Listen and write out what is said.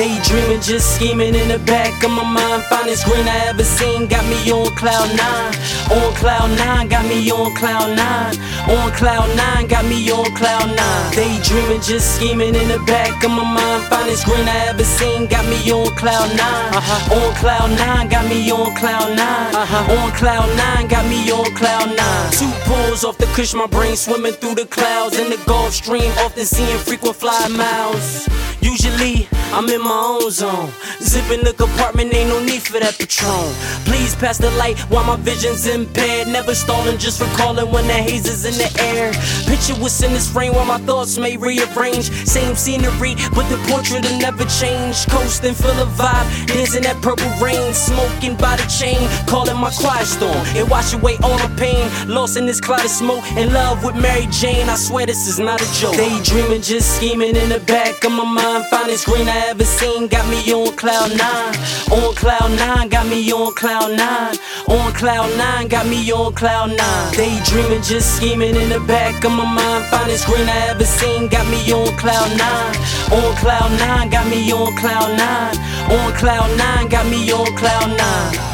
Daydreaming, just scheming in the back of my mind. Finest green I ever seen, got me on cloud nine. On cloud nine, got me on cloud nine. On cloud nine, got me on cloud nine. Daydreaming, just scheming in the back of my mind. Finest green I ever seen, got me on cloud 9 uh-huh. On cloud nine, got me on cloud 9 uh-huh. On cloud nine, got me on cloud nine. Two pulls off the cush, my brain swimming through the clouds in the Gulf Stream, often seeing frequent fly miles. I'm in my own zone. Zipping the compartment, ain't no need for that Patron. Please pass the light while my vision's impaired. Never stalling, just recalling when the haze is in the air. Picture what's in this frame while my thoughts may rearrange. Same scenery, but the portrait will never change. Coasting, full of vibe, dancing that purple rain. Smoking by the chain, calling my quiet storm. It wash away all the pain. Lost in this cloud of smoke, in love with Mary Jane. I swear this is not a joke. Daydreaming, just scheming in the back of my mind. Finest green I ever seen, got me on cloud nine. On cloud nine, got me on cloud nine. On cloud nine, got me on cloud nine. Daydreaming, just scheming in the back of my mind. Finest green I ever seen, got me on cloud nine. On cloud nine, got me on cloud nine. On cloud nine, got me on cloud nine.